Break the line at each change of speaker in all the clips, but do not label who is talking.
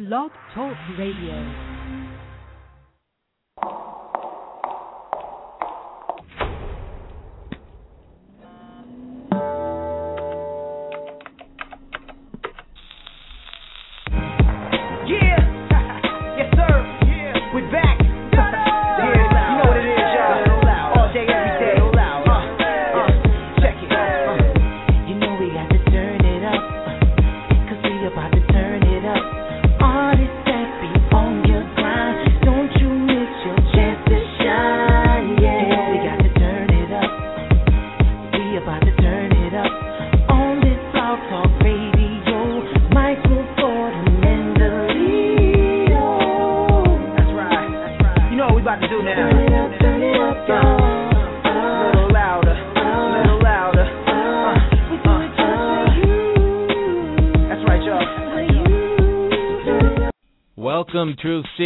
Blog Talk Radio.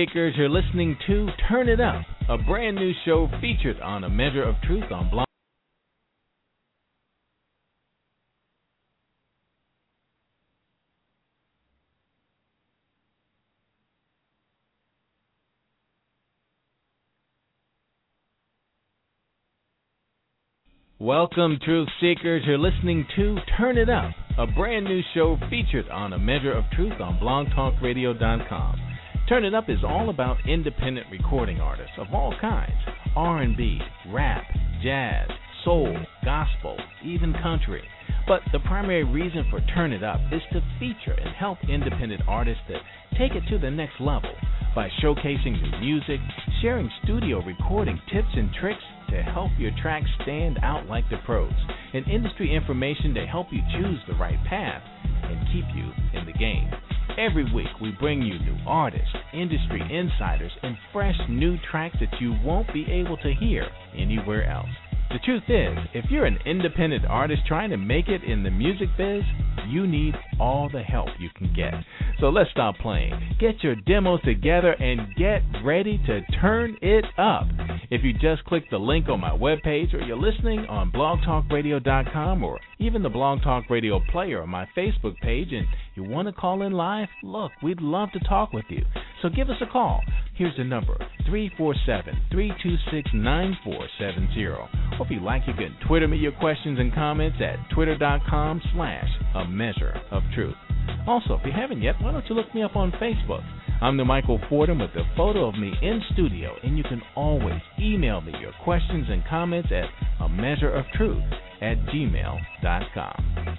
Seekers. You're listening to Turn It Up, a brand new show featured on A Measure of Truth on Blog. Welcome, Truth Seekers. You're listening to Turn It Up, a brand new show featured on A Measure of Truth on blogtalkradio.com. Turn It Up is all about independent recording artists of all kinds R&B, rap, jazz, soul, gospel, even country. But the primary reason for Turn It Up is to feature and help independent artists that take it to the next level by showcasing new music, sharing studio recording tips and tricks to help your tracks stand out like the pros, and industry information to help you choose the right path and keep you in the game. Every week, we bring you new artists, industry insiders, and fresh new tracks that you won't be able to hear anywhere else. The truth is, if you're an independent artist trying to make it in the music biz, you need all the help you can get. So let's stop playing. Get your demos together and get ready to turn it up. If you just click the link on my webpage or you're listening on blogtalkradio.com or even the Blog Talk Radio player on my Facebook page and you want to call in live, look, we'd love to talk with you. So give us a call. Here's the number 347 326 9470. Or if you like, you can Twitter me your questions and comments at twitter.com slash a measure of truth. Also, if you haven't yet, why don't you look me up on Facebook? I'm the Michael Fordham with a photo of me in studio, and you can always email me your questions and comments at a measure of truth at gmail.com.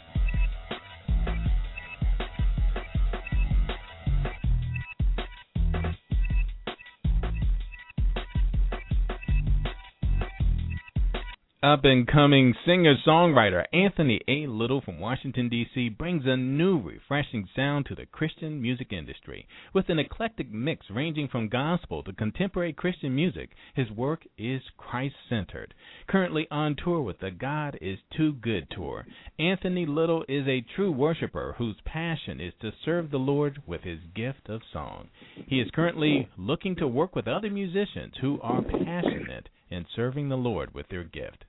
Up and coming singer songwriter Anthony A. Little from Washington, D.C., brings a new, refreshing sound to the Christian music industry. With an eclectic mix ranging from gospel to contemporary Christian music, his work is Christ centered. Currently on tour with the God is Too Good tour, Anthony Little is a true worshiper whose passion is to serve the Lord with his gift of song. He is currently looking to work with other musicians who are passionate in serving the Lord with their gift.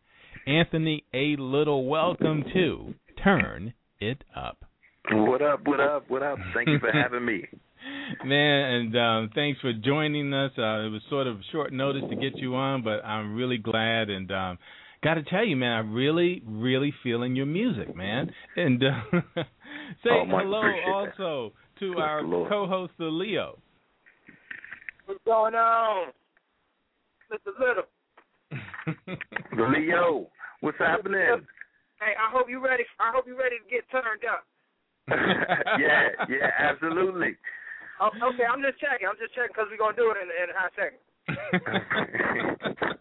Anthony A. Little, welcome to Turn It Up.
What up, what up, what up? Thank you for having me.
Man, and um, thanks for joining us. Uh, it was sort of short notice to get you on, but I'm really glad. And um, got to tell you, man, I'm really, really feeling your music, man. And uh, say
oh,
hello
also
that. to Bless our co-host, the Leo.
What's going on, Mr. Little?
Leo, what's happening?
Hey, I hope you ready. I hope you ready to get turned up.
yeah, yeah, absolutely.
Oh, okay, I'm just checking. I'm just checking because we're gonna do it in, in a hot second.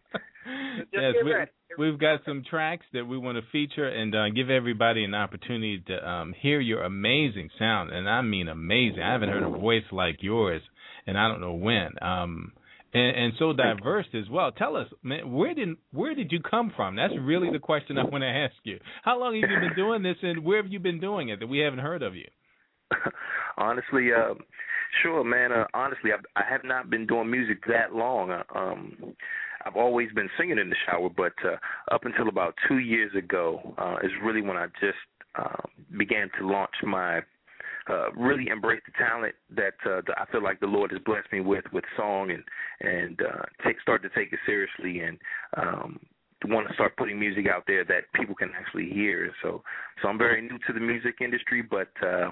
yes, we, have got some tracks that we want to feature and uh, give everybody an opportunity to um, hear your amazing sound, and I mean amazing. I haven't heard a voice like yours, and I don't know when. Um, and, and so diverse as well. Tell us, man, where did where did you come from? That's really the question I want to ask you. How long have you been doing this, and where have you been doing it that we haven't heard of you?
honestly, uh, sure, man. Uh, honestly, I've, I have not been doing music that long. Uh, um, I've always been singing in the shower, but uh, up until about two years ago uh, is really when I just uh, began to launch my uh, really embrace the talent that uh, the, I feel like the Lord has blessed me with with song and and uh, take start to take it seriously and um, want to start putting music out there that people can actually hear. So so I'm very new to the music industry, but uh,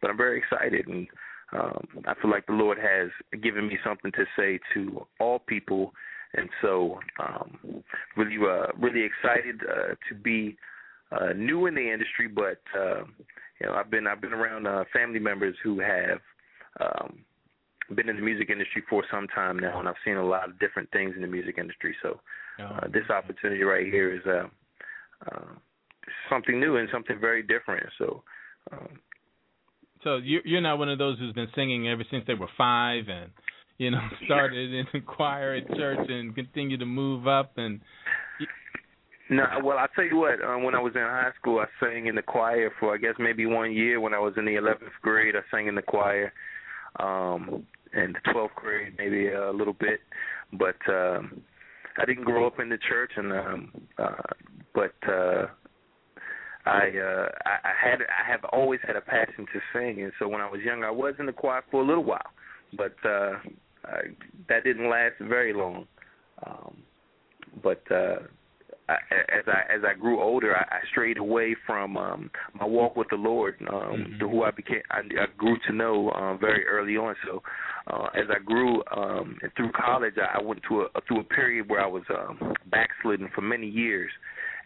but I'm very excited and um, I feel like the Lord has given me something to say to all people, and so um, really uh, really excited uh, to be uh, new in the industry, but uh, you know I've been I've been around uh, family members who have um, been in the music industry for some time now, and I've seen a lot of different things in the music industry. So uh, oh, this opportunity right here is uh, uh, something new and something very different. So. Um,
so you're not one of those who's been singing ever since they were five, and you know started in the choir at church and continue to move up and
no, well, I'll tell you what. Um, when I was in high school, I sang in the choir for I guess maybe one year. When I was in the 11th grade, I sang in the choir. Um, and the 12th grade, maybe a little bit, but um, I didn't grow up in the church, and um, uh, but uh, I uh, I, I had I have always had a passion to sing, and so when I was young, I was in the choir for a little while, but uh, I, that didn't last very long. Um, but uh, I, as I as I grew older, I, I strayed away from um, my walk with the Lord, um, mm-hmm. to who I became. I, I grew to know um, very early on. So, uh, as I grew um, and through college, I went to a through a period where I was um, backslidden for many years,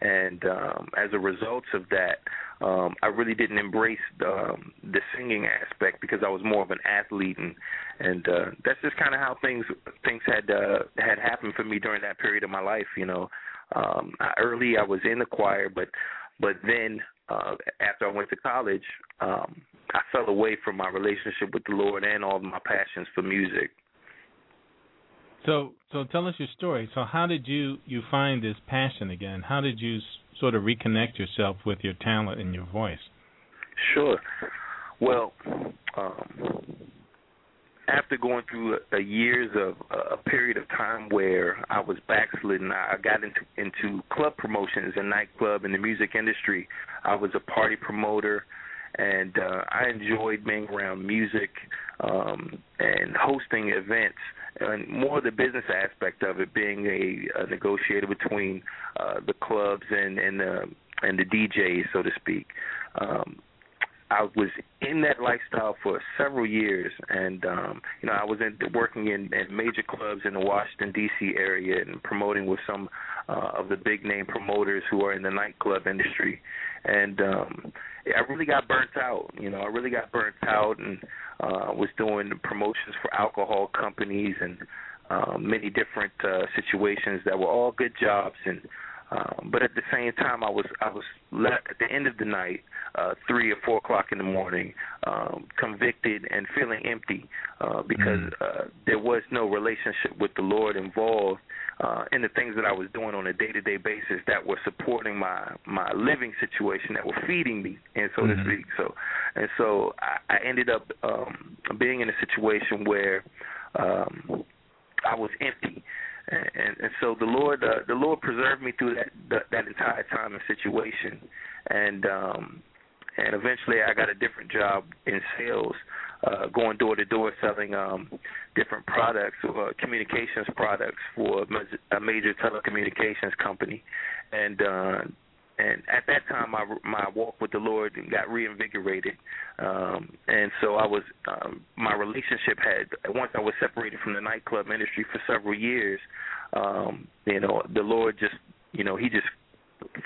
and um, as a result of that, um, I really didn't embrace um, the singing aspect because I was more of an athlete, and and uh, that's just kind of how things things had uh, had happened for me during that period of my life. You know, um, early I was in the choir, but but then uh, after I went to college, um, I fell away from my relationship with the Lord and all of my passions for music.
So, so tell us your story. So, how did you you find this passion again? How did you sort of reconnect yourself with your talent and your voice?
Sure. Well, um, after going through a, a years of uh, a period of time where I was backslidden, I got into into club promotions and nightclub in the music industry. I was a party promoter, and uh, I enjoyed being around music um, and hosting events. And more the business aspect of it, being a, a negotiator between uh, the clubs and and the and the DJs, so to speak. Um, I was in that lifestyle for several years, and um, you know I was in, working in, in major clubs in the Washington D.C. area and promoting with some uh, of the big name promoters who are in the nightclub industry, and um, I really got burnt out. You know, I really got burnt out, and uh, was doing promotions for alcohol companies and uh, many different uh, situations that were all good jobs and um, but at the same time, I was I was left at the end of the night, uh, three or four o'clock in the morning, um, convicted and feeling empty uh, because mm. uh, there was no relationship with the Lord involved uh, in the things that I was doing on a day to day basis that were supporting my my living situation, that were feeding me, and so mm-hmm. to speak. So, and so I, I ended up um, being in a situation where um, I was empty and, and so the Lord uh, the Lord preserved me through that that, that entire time and situation, and um, and eventually I got a different job in sales, uh, going door to door selling um, different products or communications products for a major telecommunications company, and uh, and at that time my my walk with the Lord got reinvigorated, um, and so I was um, my relationship had once I was separated from the nightclub industry for several years, um, you know the Lord just you know He just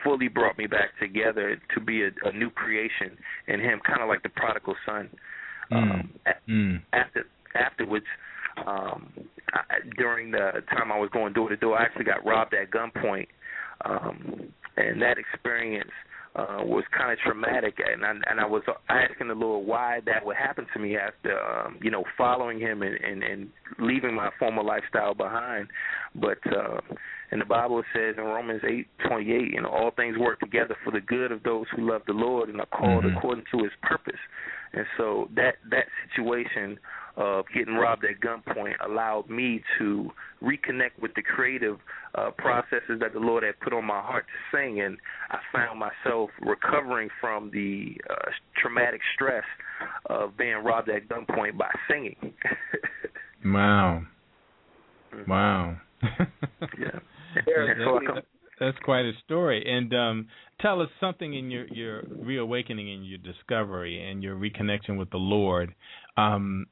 fully brought me back together to be a, a new creation in Him, kind of like the prodigal son. Um, mm. After afterwards, um, I, during the time I was going door to door, I actually got robbed at gunpoint. Um, and that experience uh, was kind of traumatic, and I, and I was asking the Lord why that would happen to me after um, you know following Him and, and and leaving my former lifestyle behind. But uh, and the Bible says in Romans eight twenty eight, you know, all things work together for the good of those who love the Lord and are called mm-hmm. according to His purpose. And so that that situation of getting robbed at gunpoint allowed me to reconnect with the creative uh, processes that the Lord had put on my heart to sing, and I found myself recovering from the uh, traumatic stress of being robbed at gunpoint by singing.
wow.
Mm-hmm.
Wow.
yeah.
That's, that's quite a story. And um, tell us something in your your reawakening and your discovery and your reconnection with the Lord. Um,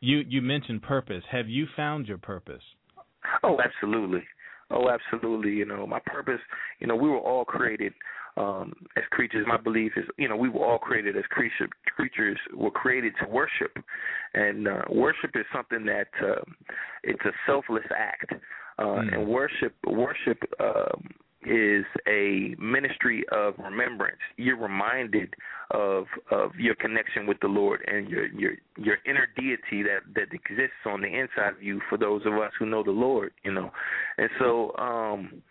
you you mentioned purpose. Have you found your purpose?
Oh, absolutely. Oh, absolutely. You know, my purpose. You know, we were all created um, as creatures. My belief is, you know, we were all created as creature, creatures. Were created to worship, and uh, worship is something that uh, it's a selfless act. Uh, mm. And worship, worship um, is a ministry of remembrance. You're reminded of of your connection with the Lord and your your your inner deity that that exists on the inside of you. For those of us who know the Lord, you know, and so um,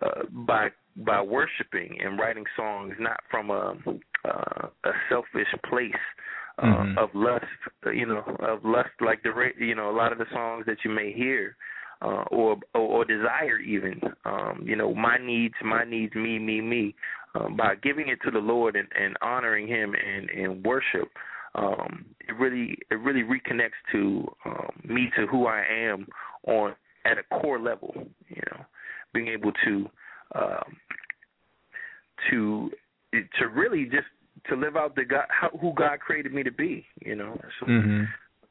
uh, by by worshiping and writing songs, not from a uh, a selfish place. Uh, mm-hmm. Of lust, you know, of lust, like the you know, a lot of the songs that you may hear, uh, or, or or desire even. Um, you know, my needs, my needs, me, me, me. Um, by giving it to the Lord and, and honoring Him and, and worship, um, it really it really reconnects to um, me to who I am on at a core level. You know, being able to um, to to really just to live out the God how, who God created me to be. You know, so
mm-hmm.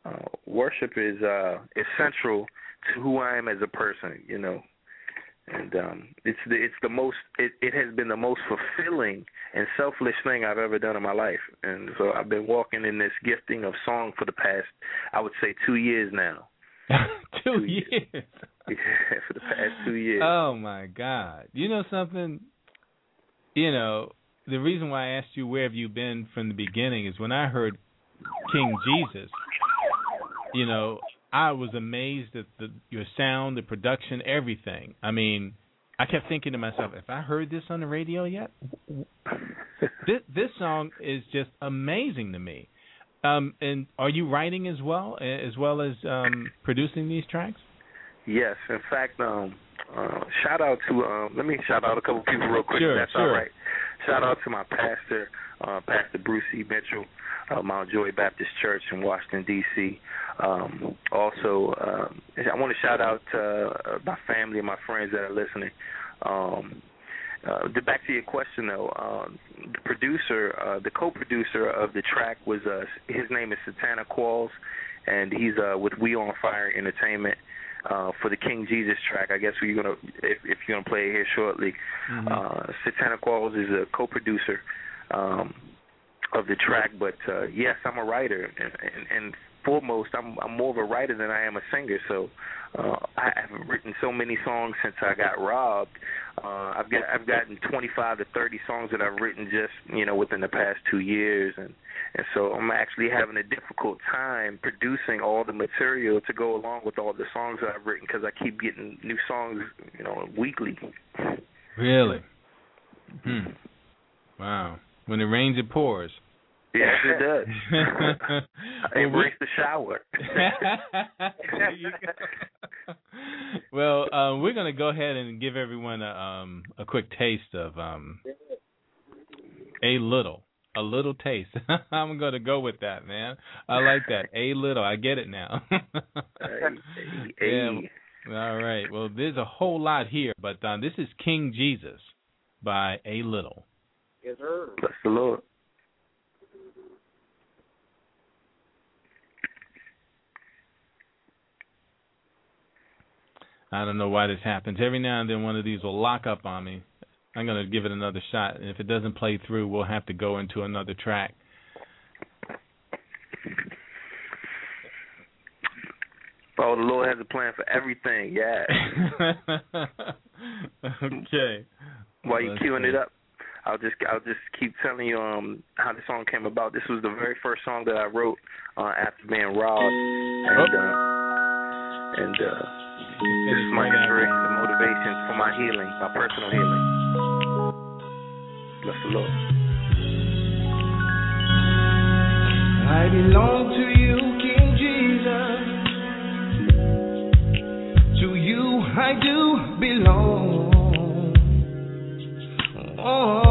uh, worship is uh, essential to who I am as a person, you know. And um it's the it's the most it, it has been the most fulfilling and selfless thing I've ever done in my life. And so I've been walking in this gifting of song for the past I would say two years now.
two, two years.
years. yeah, for the past two years.
Oh my God. You know something? You know, the reason why I asked you where have you been from the beginning is when I heard King Jesus, you know, I was amazed at the your sound, the production, everything. I mean, I kept thinking to myself, if I heard this on the radio yet, this this song is just amazing to me. Um, and are you writing as well, as well as um, producing these tracks?
Yes, in fact, um, uh, shout out to um, let me shout out a couple people real quick.
Sure,
that's
sure.
all right. Shout out to my pastor, uh, Pastor Bruce E. Mitchell, uh, Mount Joy Baptist Church in Washington D.C. Um, also, um, I want to shout out uh, my family and my friends that are listening. Um, uh, back to your question though, uh, the producer, uh, the co-producer of the track was uh, his name is Satana Qualls, and he's uh, with We on Fire Entertainment. Uh, for the King Jesus track, I guess we're gonna if, if you're gonna play it here shortly.
Mm-hmm.
Uh, Satana Qualls is a co-producer um, of the track, but uh, yes, I'm a writer, and, and, and foremost, I'm I'm more of a writer than I am a singer. So uh, I have written so many songs since I got robbed. Uh, I've got I've gotten 25 to 30 songs that I've written just you know within the past two years, and and so I'm actually having a difficult time producing all the material to go along with all the songs that I've written because I keep getting new songs you know weekly.
Really? Hmm. Wow. When it rains, it pours.
Yes, it does. Embrace the shower.
well, um, we're going to go ahead and give everyone a, um, a quick taste of um, a little, a little taste. I'm going to go with that, man. I like that. A little. I get it now.
yeah.
All right. Well, there's a whole lot here, but um, this is King Jesus by A Little.
Yes, sir.
Bless the Lord.
I don't know why this happens. Every now and then one of these will lock up on me. I'm going to give it another shot. And if it doesn't play through, we'll have to go into another track.
Oh, the Lord has a plan for everything. Yeah.
okay.
While you queuing it up, I'll just I'll just keep telling you um how the song came about. This was the very first song that I wrote uh, after being robbed, and uh, and uh, this is my inspiration and motivation for my healing, my personal healing. Bless the Lord.
I belong to you, King Jesus. To you I do belong. Oh,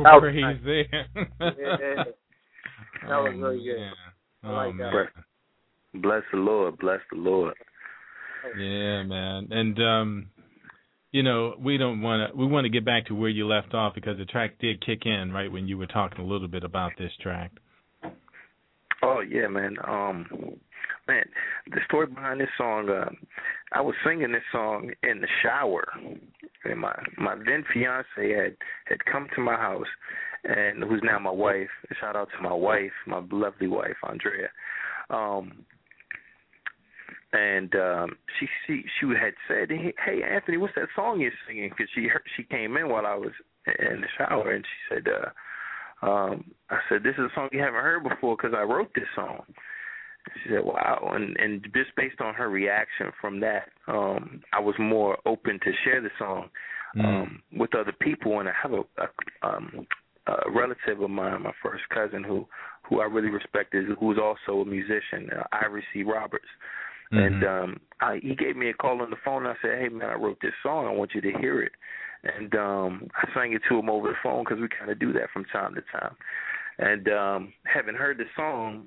a powerful
That was
praise
nice.
there.
Yeah. That was
Oh,
really good.
man.
I
Oh
like that.
Bless the Lord. Bless the Lord.
Yeah, man. And um you know, we don't want to we want to get back to where you left off because the track did kick in right when you were talking a little bit about this track.
Oh yeah, man. Um, man, the story behind this song. Uh, I was singing this song in the shower, and my my then fiance had had come to my house, and who's now my wife. Shout out to my wife, my lovely wife, Andrea. Um, and um she she she had said, "Hey, hey Anthony, what's that song you're singing?" Because she heard, she came in while I was in the shower, and she said, uh, um, "I said this is a song you haven't heard before because I wrote this song." She said, "Wow!" And and just based on her reaction from that, um, I was more open to share the song um, with other people. And I have a, a, um, a relative of mine, my first cousin, who who I really respect, is who's also a musician, uh, Ivory C. Roberts. And um I he gave me a call on the phone and I said, "Hey man, I wrote this song. I want you to hear it." And um I sang it to him over the phone cuz we kind of do that from time to time. And um having heard the song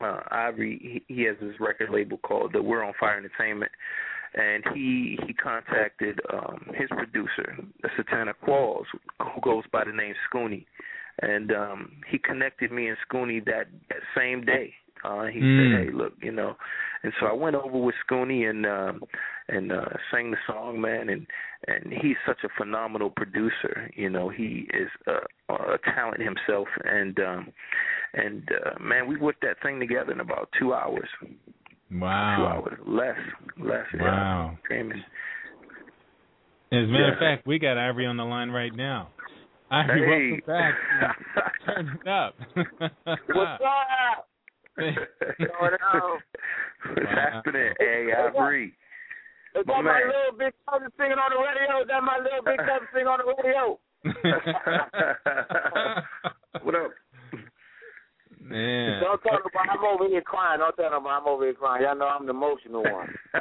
uh Ivory he, he has this record label called the We're on Fire Entertainment and he he contacted um his producer, Satana Qualls, who goes by the name Scooney. And um he connected me and Scooney that, that same day. Uh he
Mm.
said, Hey, look, you know and so I went over with Scooney and um and uh sang the song, man, and and he's such a phenomenal producer. You know, he is a, a talent himself, and um and uh man, we worked that thing together in about two hours.
Wow.
Two hours, less, less. yeah.
Wow.
Screaming.
As a matter of fact, we got Ivory on the line right now. Ivory,
Hey.
welcome back. Turn it up.
What's up? What up?
What's happening? Hey, Ivory.
Is
My
that my
man.
little big cousin singing on the radio? Is that my little big cousin singing on the radio?
what up?
Man.
Don't tell nobody I'm over here crying. Don't tell nobody I'm over here crying. Y'all know I'm the emotional one.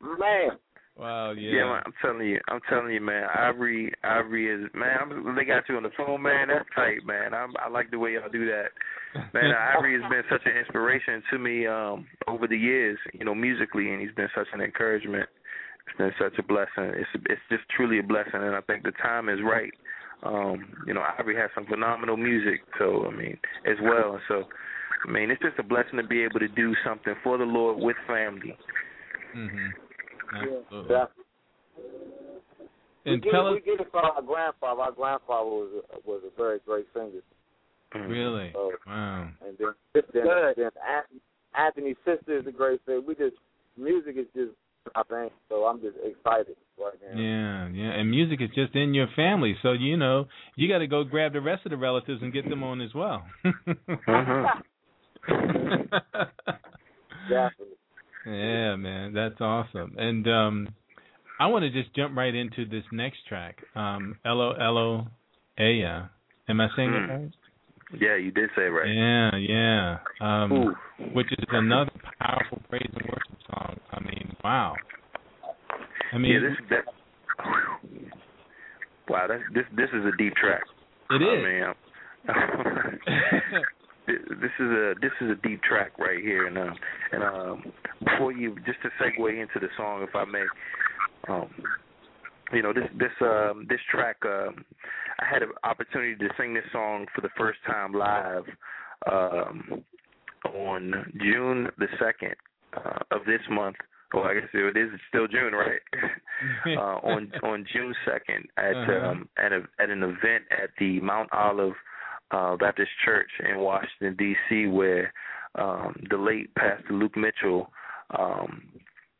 Man.
Wow, yeah.
Yeah, man, I'm telling you, I'm telling you, man. Ivory, Ivory is man. I'm, they got you on the phone, man. That's tight, man. I'm, I like the way y'all do that, man. Ivory has been such an inspiration to me um over the years, you know, musically, and he's been such an encouragement. It's been such a blessing. It's it's just truly a blessing, and I think the time is right. Um, you know, Ivory has some phenomenal music, so I mean, as well. So, I mean, it's just a blessing to be able to do something for the Lord with family.
Mhm. Absolutely.
Yeah.
And
get,
tell
it,
us
we get it from our grandfather. Our grandfather was a, was a very great singer.
Mhm.
really.
So,
Wow.
and then then, then Anthony, Anthony's sister is a great singer. We just music is just I think so. I'm just excited right now.
Yeah, yeah. And music is just in your family, so you know, you got to go grab the rest of the relatives and get them on as well.
Definitely.
Yeah, man, that's awesome. And um I want to just jump right into this next track. Um Elo Elo Aya. Am I saying it
Mm.
right?
Yeah, you did say it right.
Yeah, yeah. Um
Ooh.
which is another powerful praise and worship song. I mean, wow. I mean,
yeah, this that. Wow, that's this this is a deep track.
it
I mean, this is a this is a deep track right here, and um, and um, before you just to segue into the song, if I may, um, you know this this um this track um, I had an opportunity to sing this song for the first time live um on June the second uh, of this month. Well, I guess it is still June, right? uh, on on June second at
Uh-huh.
um at a at an event at the Mount Olive uh Baptist Church in Washington D.C. where um the late Pastor Luke Mitchell um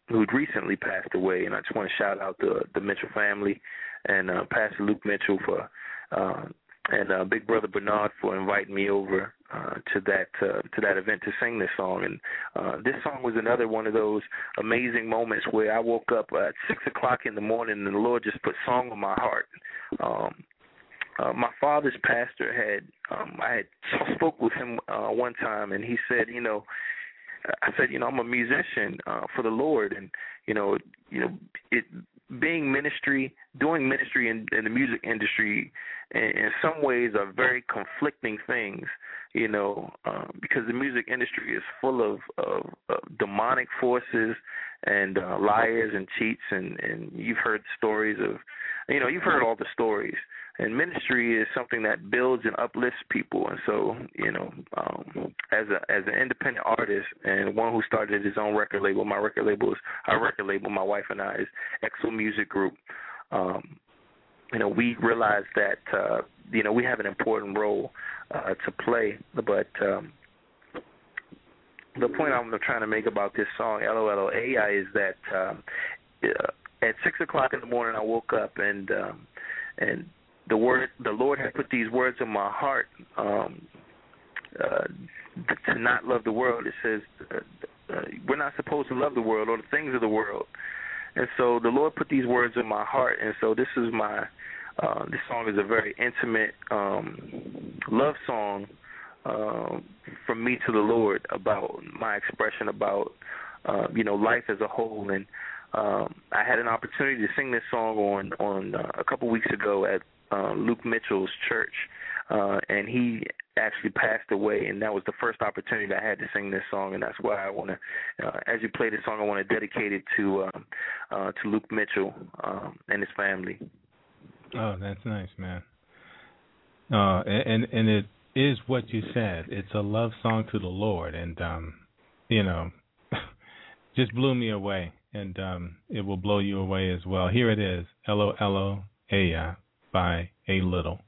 who'd recently passed away and I just want to shout out the the Mitchell family and uh Pastor Luke Mitchell for uh and uh Big Brother Bernard for inviting me over uh to that uh, to that event to sing this song and uh this song was another one of those amazing moments where I woke up at six o'clock in the morning and the Lord just put song on my heart. Um uh, my father's pastor had um I had spoke with him uh one time and he said, you know, I said, you know, I'm a musician uh for the Lord and you know, you know, it being ministry, doing ministry in, in the music industry, in, in some ways are very conflicting things. You know, um, because the music industry is full of, of, of demonic forces and uh, liars and cheats, and and you've heard stories of, you know, you've heard all the stories and ministry is something that builds and uplifts people. And so you know um as a as an independent artist and one who started his own record label my record label is our record label my wife and i is exo music group. Um you know we realize that uh you know we have an important role uh to play but um the point I'm trying to make about this song, LOLOAI, is that uh, at six o'clock in the morning I woke up and um, and the word the Lord had put these words in my heart um, uh, to not love the world. It says uh, uh, we're not supposed to love the world or the things of the world, and so the Lord put these words in my heart, and so this is my uh, this song is a very intimate um, love song uh, from me to the Lord about my expression about uh, you know life as a whole and. Um, I had an opportunity to sing this song on on uh, a couple weeks ago at uh, Luke Mitchell's church, uh, and he actually passed away, and that was the first opportunity I had to sing this song, and that's why I want to, uh, as you play this song, I want to dedicate it to uh, uh, to Luke Mitchell um, and his family.
Oh, that's nice, man. Uh, and and it is what you said. It's a love song to the Lord, and um, you know, just blew me away, and um, it will blow you away as well. Here it is, L O L O A by a little.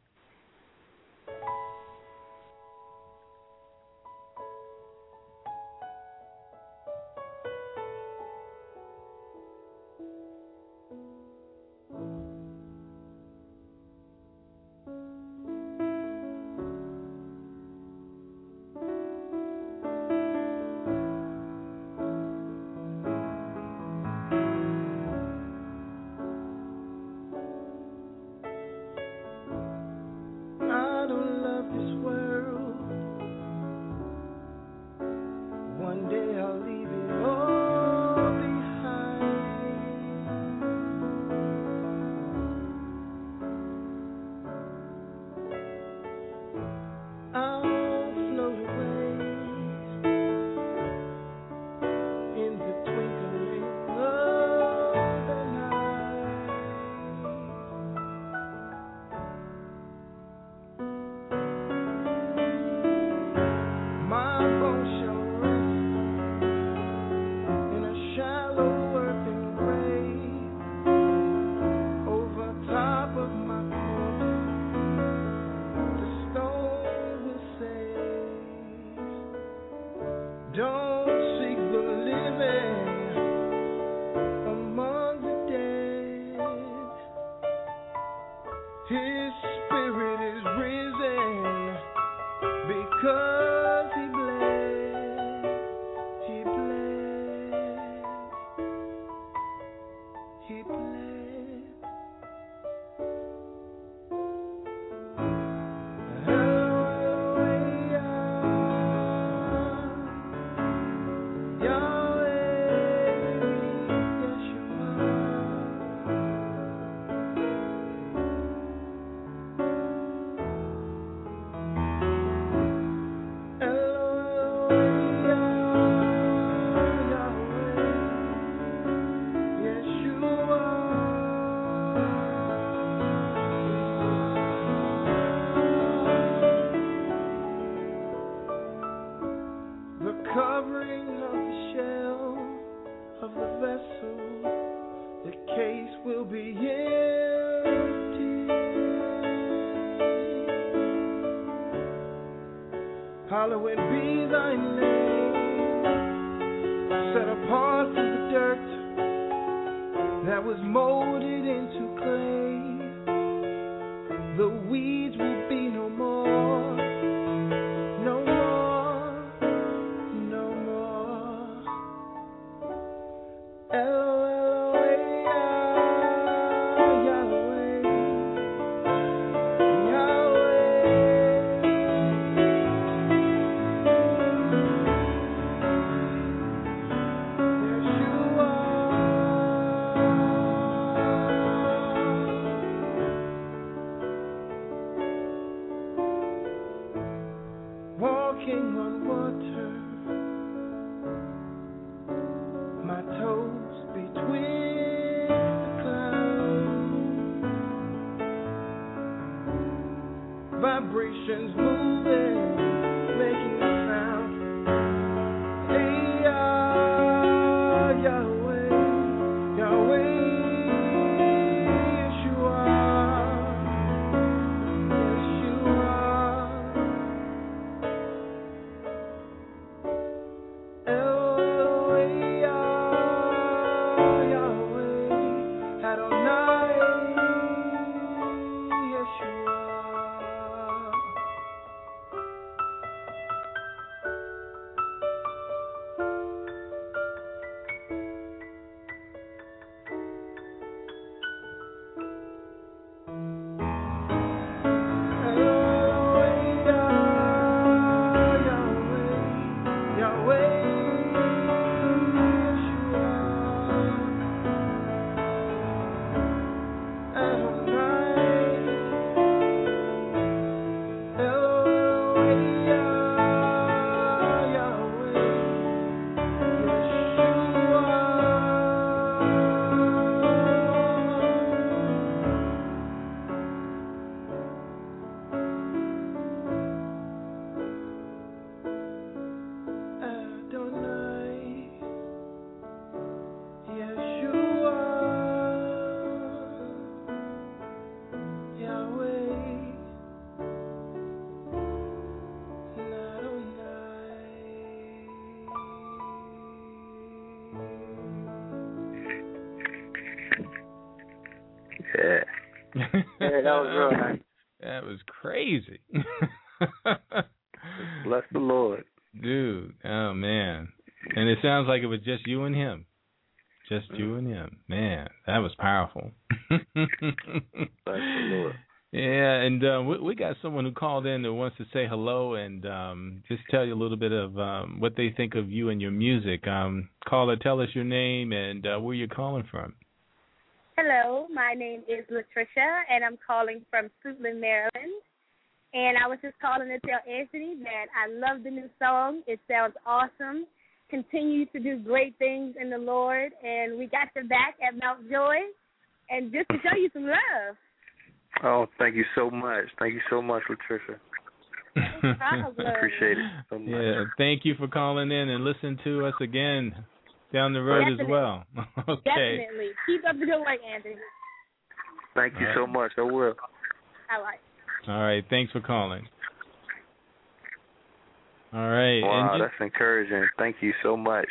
Yeah,
that was real nice.
That was crazy.
Bless the Lord.
Dude, oh man. And it sounds like it was just you and him. Just you and him. Man, that was powerful.
Bless the Lord.
Yeah, and uh, we, we got someone who called in that wants to say hello and um, just tell you a little bit of um, what they think of you and your music. Um, caller, tell us your name and uh, where you're calling from.
Hello, my name is Latricia, and I'm calling from Suitland, Maryland. And I was just calling to tell Anthony that I love the new song. It sounds awesome. Continue to do great things in the Lord. And we got your back at Mount Joy. And just to show you some love.
Oh, thank you so much. Thank you so much, Latricia. I appreciate it so much.
Yeah, thank you for calling in and listen to us again down the road as well. okay.
Definitely. Keep up the good work, Anthony.
Thank you so much. I will.
All right.
All right. Thanks for calling. All right.
Wow,
and ju-
that's encouraging. Thank you so much.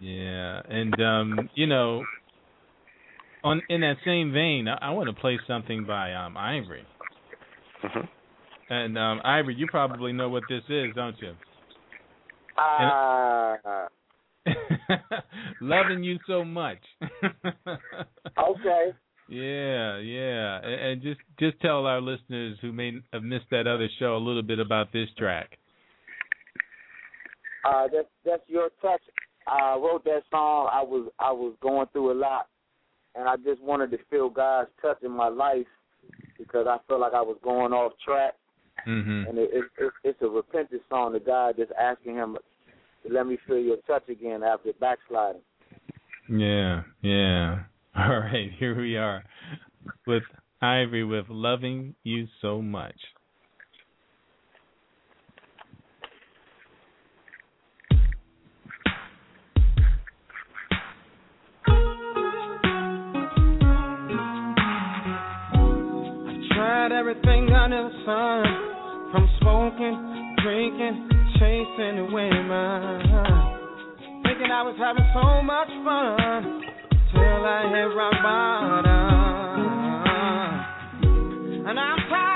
yeah, and um, you know, on in that same vein, I, I want to play something by um Ivory.
hmm
And um Ivory, you probably know what this is, don't you?
Ah,
Loving you so much.
okay.
Yeah, yeah, and, and just just tell our listeners who may have missed that other show a little bit about this track.
Uh, that's that's your touch. I wrote that song. I was I was going through a lot, and I just wanted to feel God's touch in my life because I felt like I was going off track.
Mhm.
And it, it, it, it's a repentant song to God, just asking Him to let me feel Your touch again after backsliding.
Yeah, yeah. All right, here we are with Ivory with Loving You So Much.
I've tried everything under the sun, from smoking, drinking, chasing the women, thinking I was having so much fun till I hit rock bottom. And I'm tired,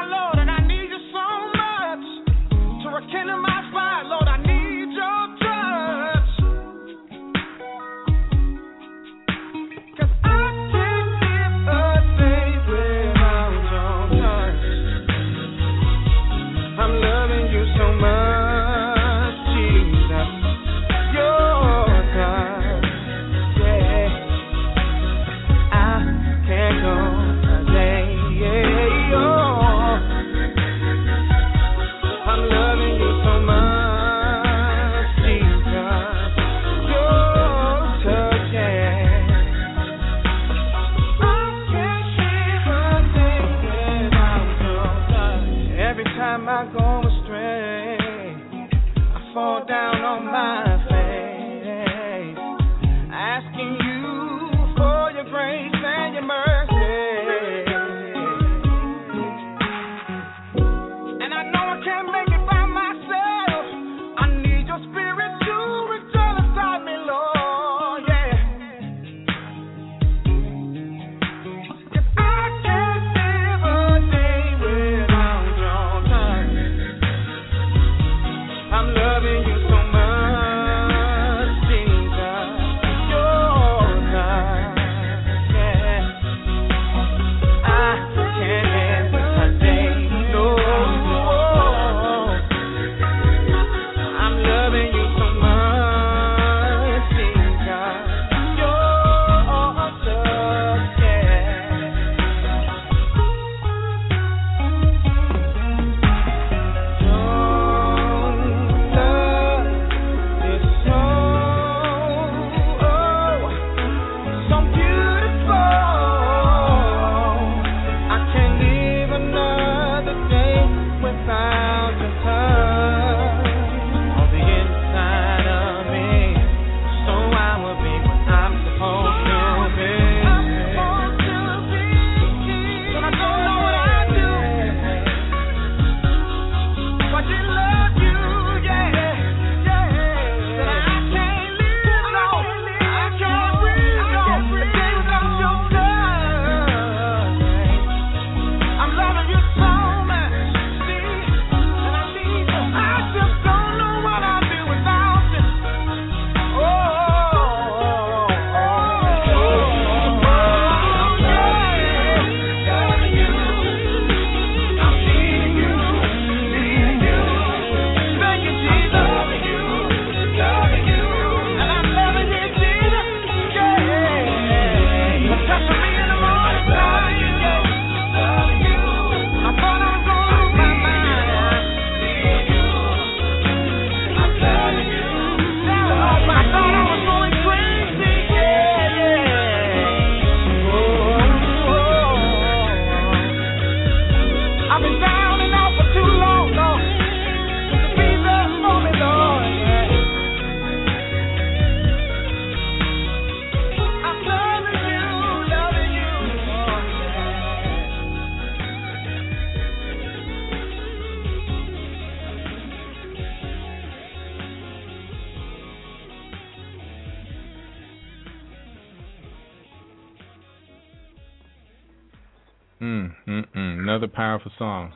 Mm, mm, mm. Another powerful song.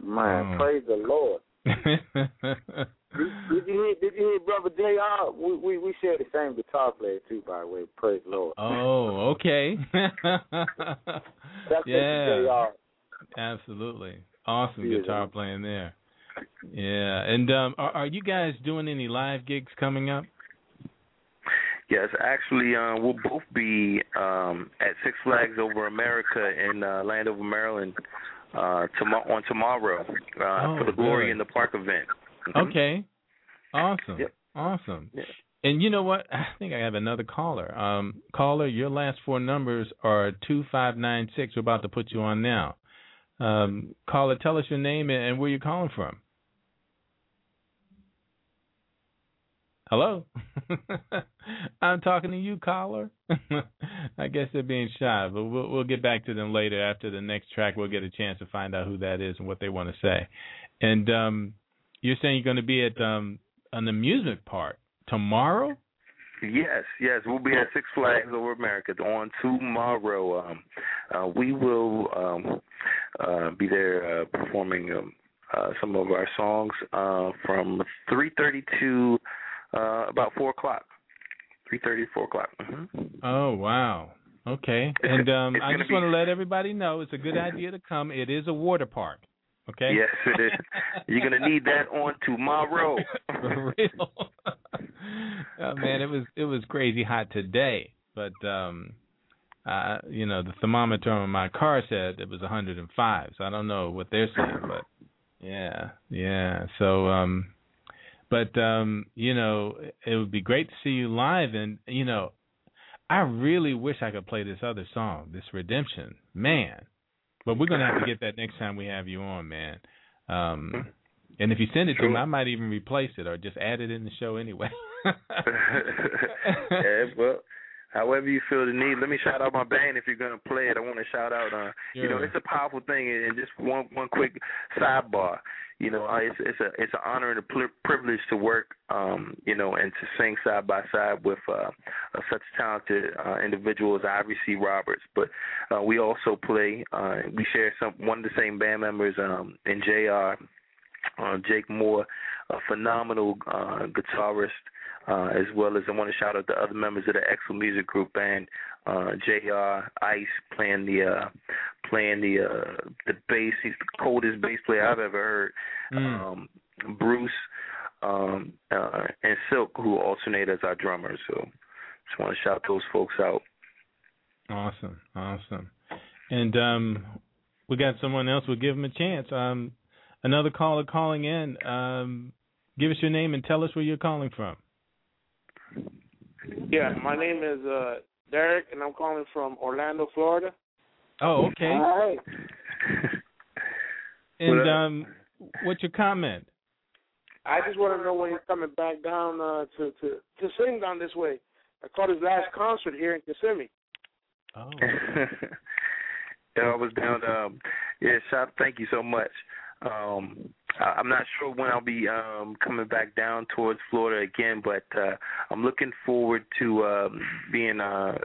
Man,
Oh.
praise the Lord. Did, did you hear? Did you hear, brother Jr. We we we share the same guitar player too, by the way. Praise the Lord.
oh, okay.
That's
yeah.
Jr.
Absolutely. Awesome
Yeah,
guitar playing there. Yeah. And um are, are you guys doing any live gigs coming up?
Yes, actually, uh, we'll both be um, at Six Flags Over America in uh, Landover, Maryland, uh, tomo- on tomorrow uh,
Oh,
for the Glory
really?
in the Park event. Mhm.
Okay. Awesome.
Yep.
Awesome.
Yeah.
And you know what? I think I have another caller. Um caller, your last four numbers are 2596. We're about to put you on now. Um caller, tell us your name and where you're calling from. Hello. I'm talking to you, caller. I guess they're being shy, but we'll we'll get back to them later after the next track. We'll get a chance to find out who that is and what they want to say. And um you're saying you're going to be at um an amusement park tomorrow?
Yes, yes, we'll be at Six Flags Over America on tomorrow. Um, uh, we will um, uh, be there uh, performing um, uh, some of our songs uh, from 3:30 to uh, about four o'clock. 3:30 to four o'clock. hmm
Oh wow. Okay. And um I just want to let everybody know it's a good idea to come. It is a water park. Okay?
Yes, it is. You're gonna need that on tomorrow.
For real. oh, man, it was it was crazy hot today, but um uh you know, the thermometer on my car said it was 105. So I don't know what they're saying, but yeah. Yeah. So um but um you know, it would be great to see you live and you know, I really wish I could play this other song, this Redemption. Man. But we're going to have to get that next time we have you on, man. Um and if you send it to me, I might even replace it or just add it in the show anyway.
yeah, well, however you feel the need. Let me shout out my band if you're gonna play it. I want to shout out. Uh,
Sure.
You know, it's a powerful thing. And just one one quick sidebar. You know, it's it's a it's an honor and a privilege to work. Um, you know, and to sing side by side with uh, such talented uh, individual as Ivory C. Roberts. But uh, we also play. Uh, we share some one of the same band members um, in Jr. Uh, Jake Moore, a phenomenal uh, guitarist uh, as well as I want to shout out the other members of the Excel Music Group band, uh, Jr. Ice playing the uh, playing the uh, the bass. He's the coldest bass player I've ever heard.
Mm.
Um, Bruce um, uh, and Silk, who alternate as our drummers. So just want to shout those folks out.
Awesome, awesome. And um, we got someone else. We'll give them a chance. Um, another caller calling in. Um, give us your name and tell us where you're calling from.
Yeah, my name is uh Derek, and I'm calling from Orlando, Florida.
Oh, okay.
All right.
And
Well,
um, what's your comment?
I just want to know when he's coming back down uh, to to to sing down this way. I caught his last concert here in Kissimmee.
Oh,
yeah, I was down. Um, yeah, shop. Thank you so much. Um, I, I'm not sure when I'll be um, coming back down towards Florida again, but uh, I'm looking forward to um, being uh,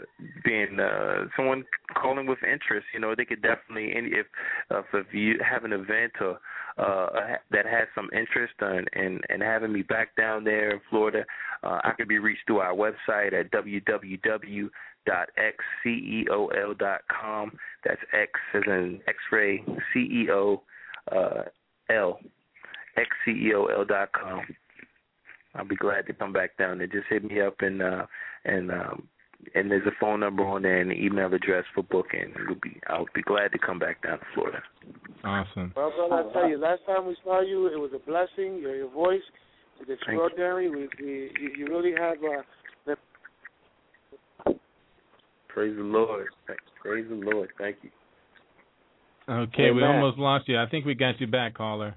being uh, someone calling with interest. You know, they could definitely any if uh, if you have an event or uh, that has some interest in, in in having me back down there in Florida, uh, I could be reached through our website at www dot xceol dot com. That's X as in X-ray CEO uh, L xceol dot com. I'll be glad to come back down there. Just hit me up and uh, and um, and there's a phone number on there and an email address for booking. We'll be I'll be glad to come back down to Florida.
awesome.
Well, brother, I tell you, last time we saw you, it was a blessing. Your your voice is extraordinary. We, we you, you really have uh,
Praise the Lord. Praise the Lord. Thank you.
Okay, we almost lost you. I think we got you back, caller.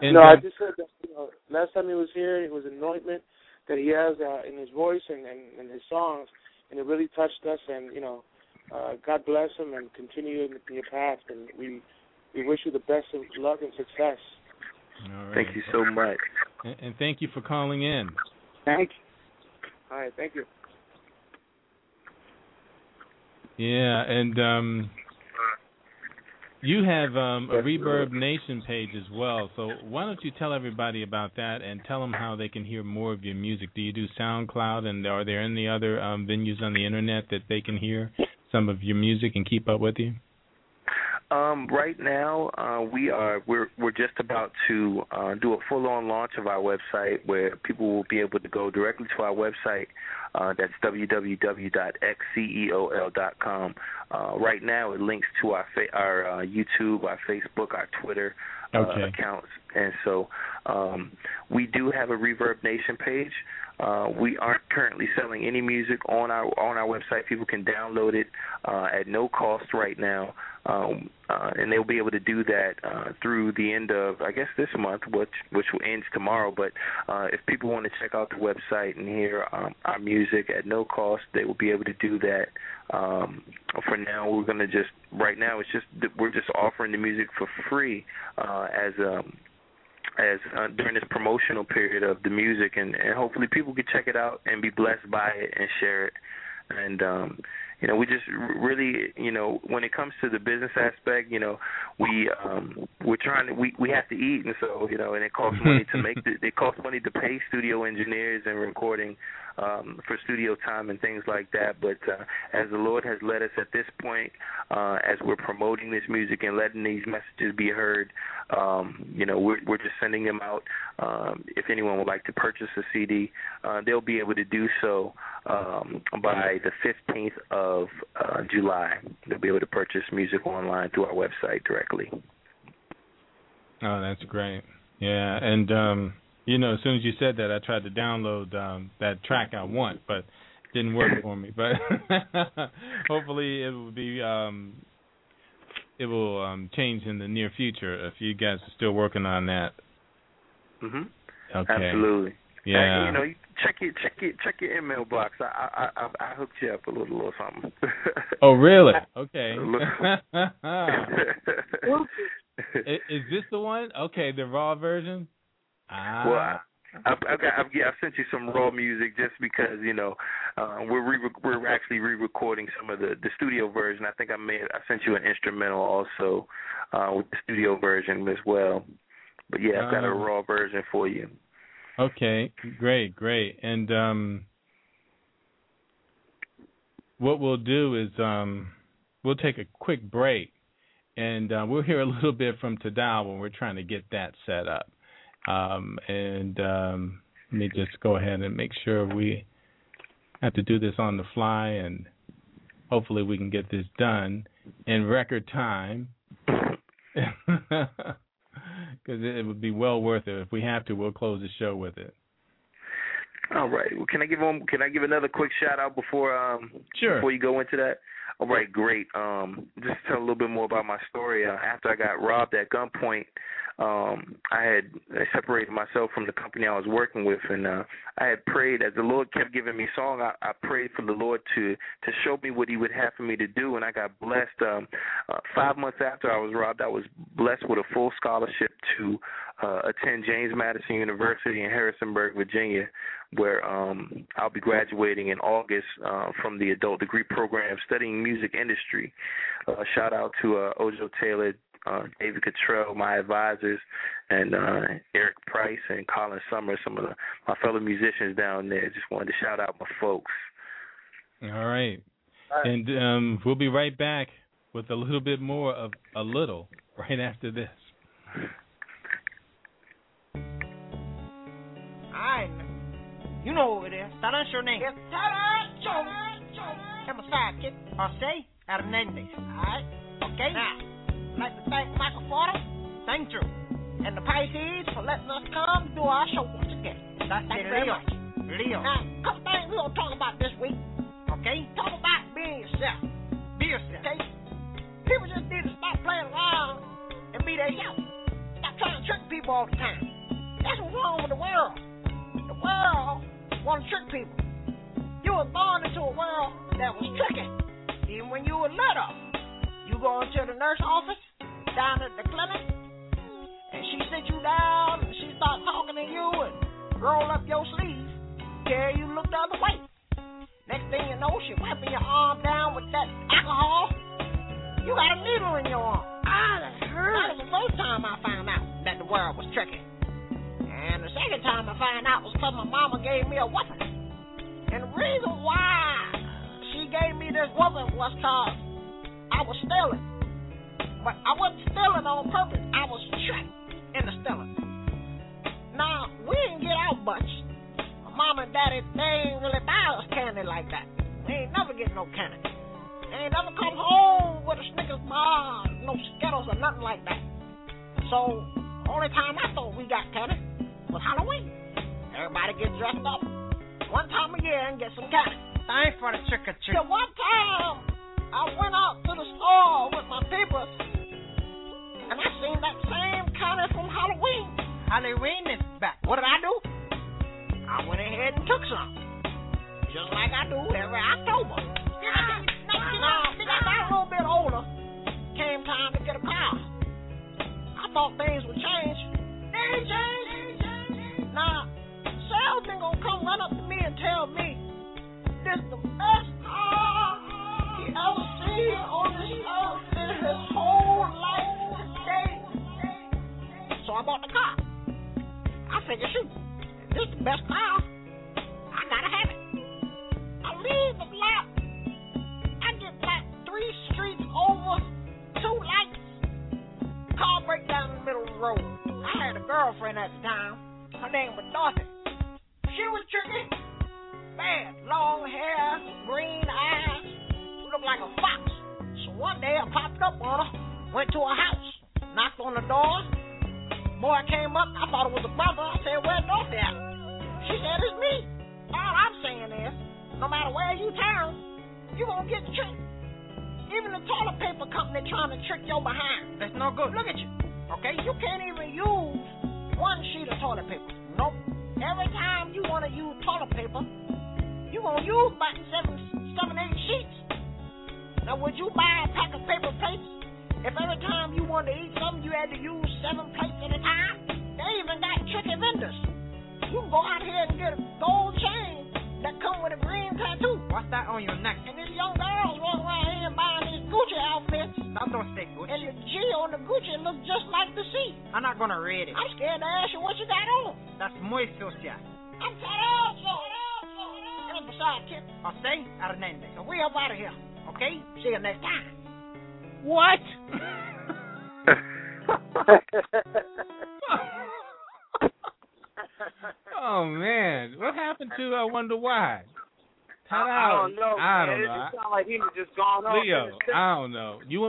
And
no, I just heard that you know, last time he was here, it was anointment that he has uh, in his voice and, and, and his songs, and it really touched us. And you know, uh, God bless him and continue in, in your path. And we we wish you the best of luck and success.
all right.
Thank you so much.
And, and thank you for calling in.
Thank you.
All right, thank you.
Yeah, and um, you have um, a Reverb Nation page as well. So why don't you tell everybody about that and tell them how they can hear more of your music? Do you do SoundCloud, and are there any other um, venues on the internet that they can hear some of your music and keep up with you?
Um, right now, uh, we are we're we're just about to uh, do a full-on launch of our website where people will be able to go directly to our website. Uh, that's www.xceol.com. Uh, right now, it links to our fa- our uh, YouTube, our Facebook, our Twitter uh,
Okay.
accounts, and so um, we do have a Reverb Nation page. Uh, we aren't currently selling any music on our on our website. People can download it uh, at no cost right now, um, uh, and they'll be able to do that uh, through the end of I guess this month, which which ends tomorrow. But uh, if people want to check out the website and hear um, our music at no cost, they will be able to do that. Um, for now, we're gonna just right now it's just we're just offering the music for free uh, as um, as uh, during this promotional period of the music, and, and hopefully people can check it out and be blessed by it and share it. And um, you know, we just really, you know, when it comes to the business aspect, you know, we um, we're trying to we we have to eat, and so you know, and it costs money to make the, it costs money to pay studio engineers and recording um, for studio time and things like that. But uh, as the Lord has led us at this point, uh, as we're promoting this music and letting these messages be heard, um, you know, we're, we're just sending them out. Um, if anyone would like to purchase a CD, uh, they'll be able to do so um, by the 15th of uh, July. They'll be able to purchase music online through our website directly.
Oh, that's great. Yeah, and um, you know, as soon as you said that, I tried to download um, that track I want, but it didn't work for me. But hopefully, it will be um, it will um, change in the near future if you guys are still working on that.
hmm
Okay.
Absolutely.
Yeah.
You know, you check your check your check your email box. I I I, I hooked you up a little or something.
oh really? Okay. is, is this the one? Okay, the raw version. Ah.
Well, I, I've, I've, got, I've, yeah, I've sent you some raw music just because you know uh, we're re- we're actually re-recording some of the the studio version. I think I made I sent you an instrumental also uh, with the studio version as well. But yeah, I've got a um, raw version for you.
Okay, great, great. And um, what we'll do is um, we'll take a quick break, and uh, we'll hear a little bit from Tadal when we're trying to get that set up. Um, and um, let me just go ahead and make sure we have to do this on the fly, and hopefully we can get this done in record time. because it would be well worth it. If we have to, we'll close the show with it.
All right. Well, can I give one? Can I give another quick shout out before um
sure
before you go into that? All right, great. Um, just tell a little bit more about my story. Uh, after I got robbed at gunpoint, um I had separated myself from the company I was working with and uh I had prayed as the Lord kept giving me song I, I prayed for the Lord to to show me what he would have for me to do and I got blessed um uh, 5 months after I was robbed I was blessed with a full scholarship to uh attend James Madison University in Harrisonburg Virginia where um I'll be graduating in August uh from the adult degree program studying music industry. Uh shout out to uh Ojo Taylor uh, David Cottrell, my advisors, and uh, Eric Price and Colin Summers, some of the, my fellow musicians down there. Just wanted to shout out my folks.
All right. All right. And um, we'll be right back with a little bit more of A. Little right after this.
Alright. You know who it is. Tell us your name. It's Tara Jones. I'm a sidekick. Or say, Hernandez. Alright? Okay? Now like to thank Michael Porter. Thank you. And the Pisces for letting us come do our show once again. That's thank you very much. Leo. Now, a couple things we're going to talk about this week. Okay? Talk about being yourself. Be yourself. Okay? People just need to stop playing around and be themselves. Stop trying to trick people all the time. That's what's wrong with the world. The world want to trick people. You were born into a world that was tricking, even when you were little. You go into the nurse office, down at the clinic, and she sit you down and she start talking to you and roll up your sleeves, tell you look the other way. Next thing you know, she wiping your arm down with that alcohol. You got a needle in your arm. Ah, that hurt. That was the first time I found out that the world was tricky. And the second time I found out was because my mama gave me a weapon. And the reason why she gave me this weapon was because I was stealing. But I wasn't stealing on purpose. I was trapped in the stealing. Now, we didn't get out much. My mom and daddy, they ain't really buy us candy like that. We ain't never get no candy. They ain't never come home with a Snickers bar, no Skittles or nothing like that. So, only time I thought we got candy was Halloween. Everybody get dressed up one time a year and get some candy. Time for the trick or treat. The one time I went out to the store with my papers and I seen that same candy from Halloween. Halloween is back. What did I do? I went ahead and took some. Just like I do every October. Now, now, I got a little bit older, came time to get a car. I thought things would change. They changed. Now, salesman gonna come run up to me and tell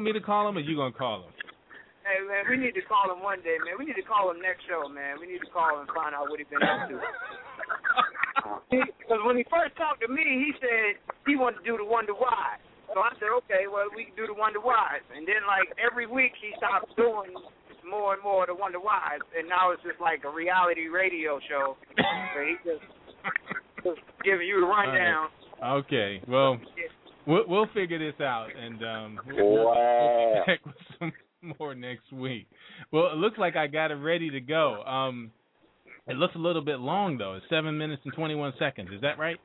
me to
call him or you gonna call him?
Hey man, we need to call him one day, man. We need to call him next show, man. We need to call him and find out what he's been up to. Because when he first talked to me, he said he wanted to do the Wonder Why. So I said, okay, well we can do the Wonder Whys. And then like every week he stopped doing more and more of the Wonder Whys, and now it's just like a reality radio show where he just just giving you the rundown.
Okay, well, we'll, we'll figure this out, and um, we'll, we'll
Wow.
be back with some more next week. Well, it looks like I got it ready to go. Um, it looks a little bit long though. It's seven minutes and twenty-one seconds. Is that right?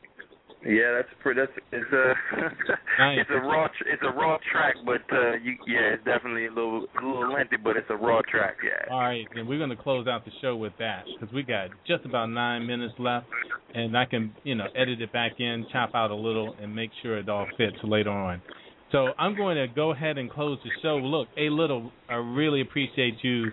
Yeah, that's pretty. That's it's a
Nice.
it's a raw it's a raw track, but uh, you yeah, it's definitely A. Little a little lengthy, but it's a raw track. Yeah.
All right, then we're going to close out the show with that because we got just about nine minutes left, and I can you know edit it back in, chop out a little, and make sure it all fits later on. So I'm going to go ahead and close the show. Look, a little, I really appreciate you,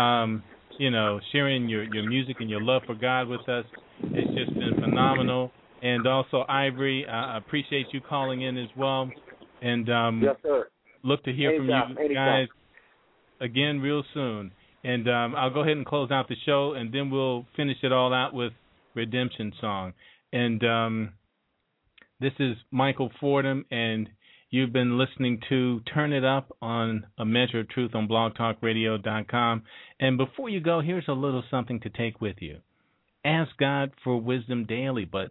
um, you know, sharing your your music and your love for God with us. It's just been phenomenal. And also Ivory, uh, I appreciate you calling in as well. And um,
Yes, sir.
look to hear
Anytime,
from you
anytime.
guys again real soon. And um, I'll go ahead and close out the show, and then we'll finish it all out with Redemption Song. And um, this is Michael Fordham, and you've been listening to Turn It Up on A Measure of Truth on blogtalkradio.com. And before you go, here's a little something to take with you. Ask God for wisdom daily, but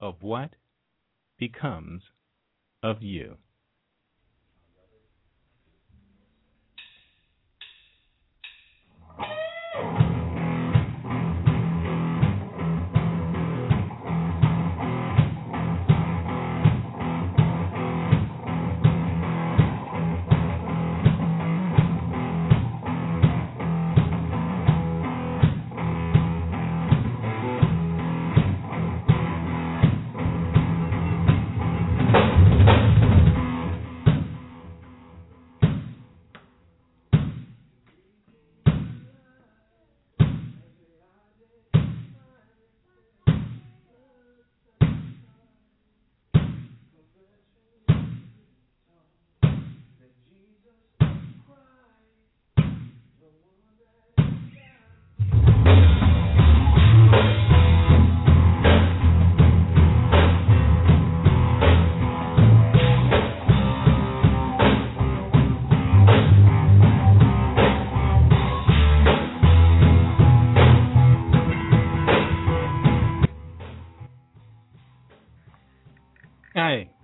of what becomes of you.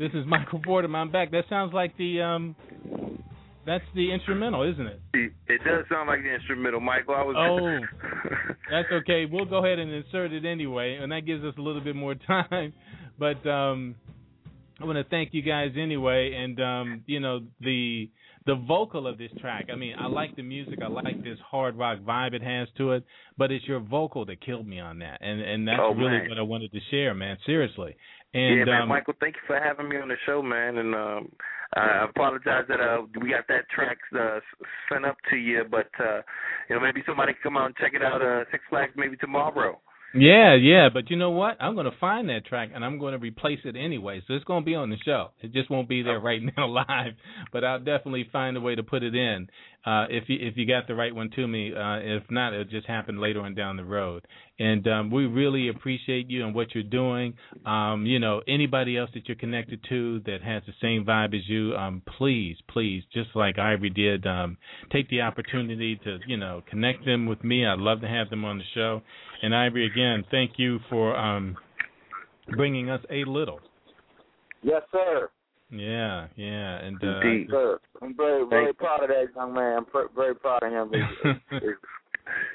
This is Michael Fordham. I'm back. That sounds like the um that's the instrumental, isn't it?
It, does sound like the instrumental, Michael. I was.
Oh. That's okay. We'll go ahead and insert it anyway, and that gives us a little bit more time. But um I want to thank you guys anyway, and um, you know the the vocal of this track. I mean, I like the music. I like this hard rock vibe it has to it, but it's your vocal that killed me on that, and and that's
Oh,
really
man.
what I wanted to share, man. Seriously. And
yeah, man,
um,
Michael, thank you for having me on the show, man. And um, I apologize that uh, we got that track uh, sent up to you, but uh, you know maybe somebody can come out and check it out. Uh, Six Flags maybe tomorrow.
Yeah, yeah, but you know what? I'm going to find that track and I'm going to replace it anyway. So it's going to be on the show. It just won't be there oh. right now live, but I'll definitely find a way to put it in. Uh, if you if you got the right one to me, uh, if not, it'll just happen later on down the road. And um, we really appreciate you and what you're doing. Um, you know, anybody else that you're connected to that has the same vibe as you, um, please, please, just like Ivory did, um, take the opportunity to you know connect them with me. I'd love to have them on the show. And Ivory, again, thank you for um, bringing us A. Little.
Yes, sir.
Yeah, yeah, and uh,
Indeed, sir. I'm very, very proud of that young man. I'm pr- very proud of him. He's, he's,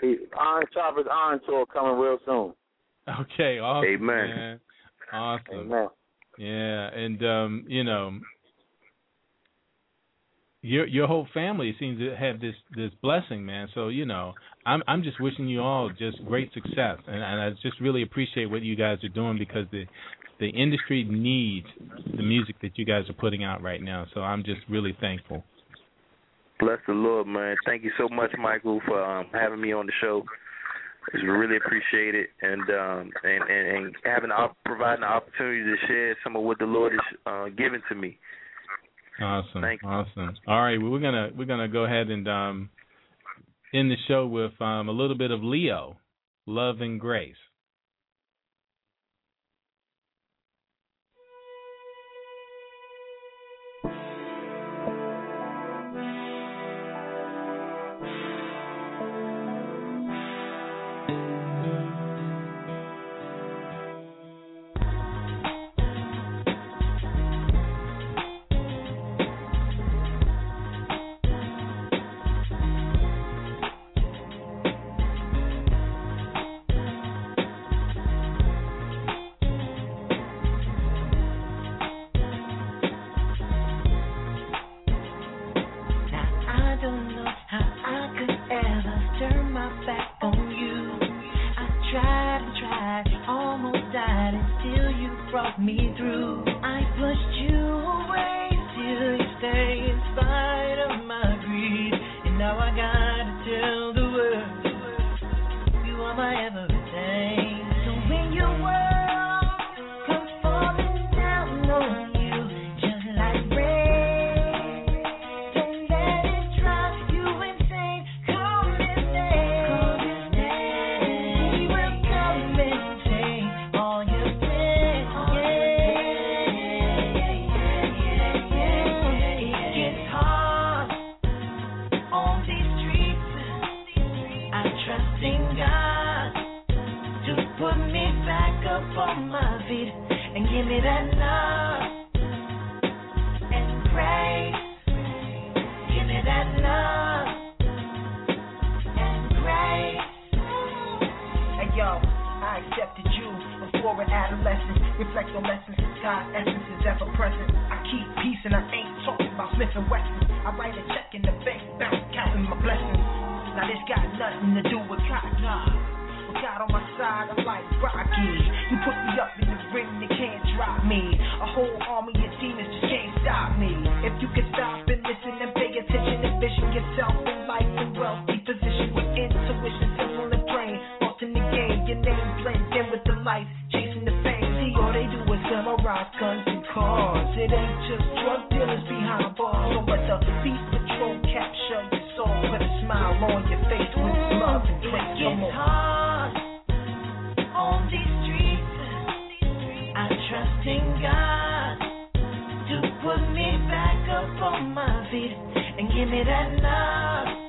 he's Iron Chopper's Iron Tour coming real soon.
Okay, awesome.
Amen.
Man. Awesome.
Amen.
Yeah, and um, you know, your your whole family seems to have this this blessing, man. So you know, I'm I'm just wishing you all just great success, and, and I just really appreciate what you guys are doing because the the industry needs the music that you guys are putting out right now. So I'm just really thankful.
Bless the Lord, man. Thank you so much, Michael, for um, having me on the show. It's really appreciated, and um, and, and and having providing the opportunity to share some of what the Lord has uh, giving to me.
Awesome.
Thank you.
Awesome. All right, well, we're gonna we're gonna go ahead and um, end the show with um, a little bit of Leo, Love and Grace.
Rocky. You put me up in the ring, they can't drop me. A whole army of demons just can't stop me. If you can stop and listen and pay attention, envision yourself in life and wealthy position with intuition, simple and plain. Lost in the game, your name blends in with the lights, chasing the fame. See, all they do is memorize guns and cars. It ain't just drug dealers behind bars. Don't let the beat patrol capture your soul. Put a smile on your face with love and grace.
It
Come
gets hard on my feet and give me that love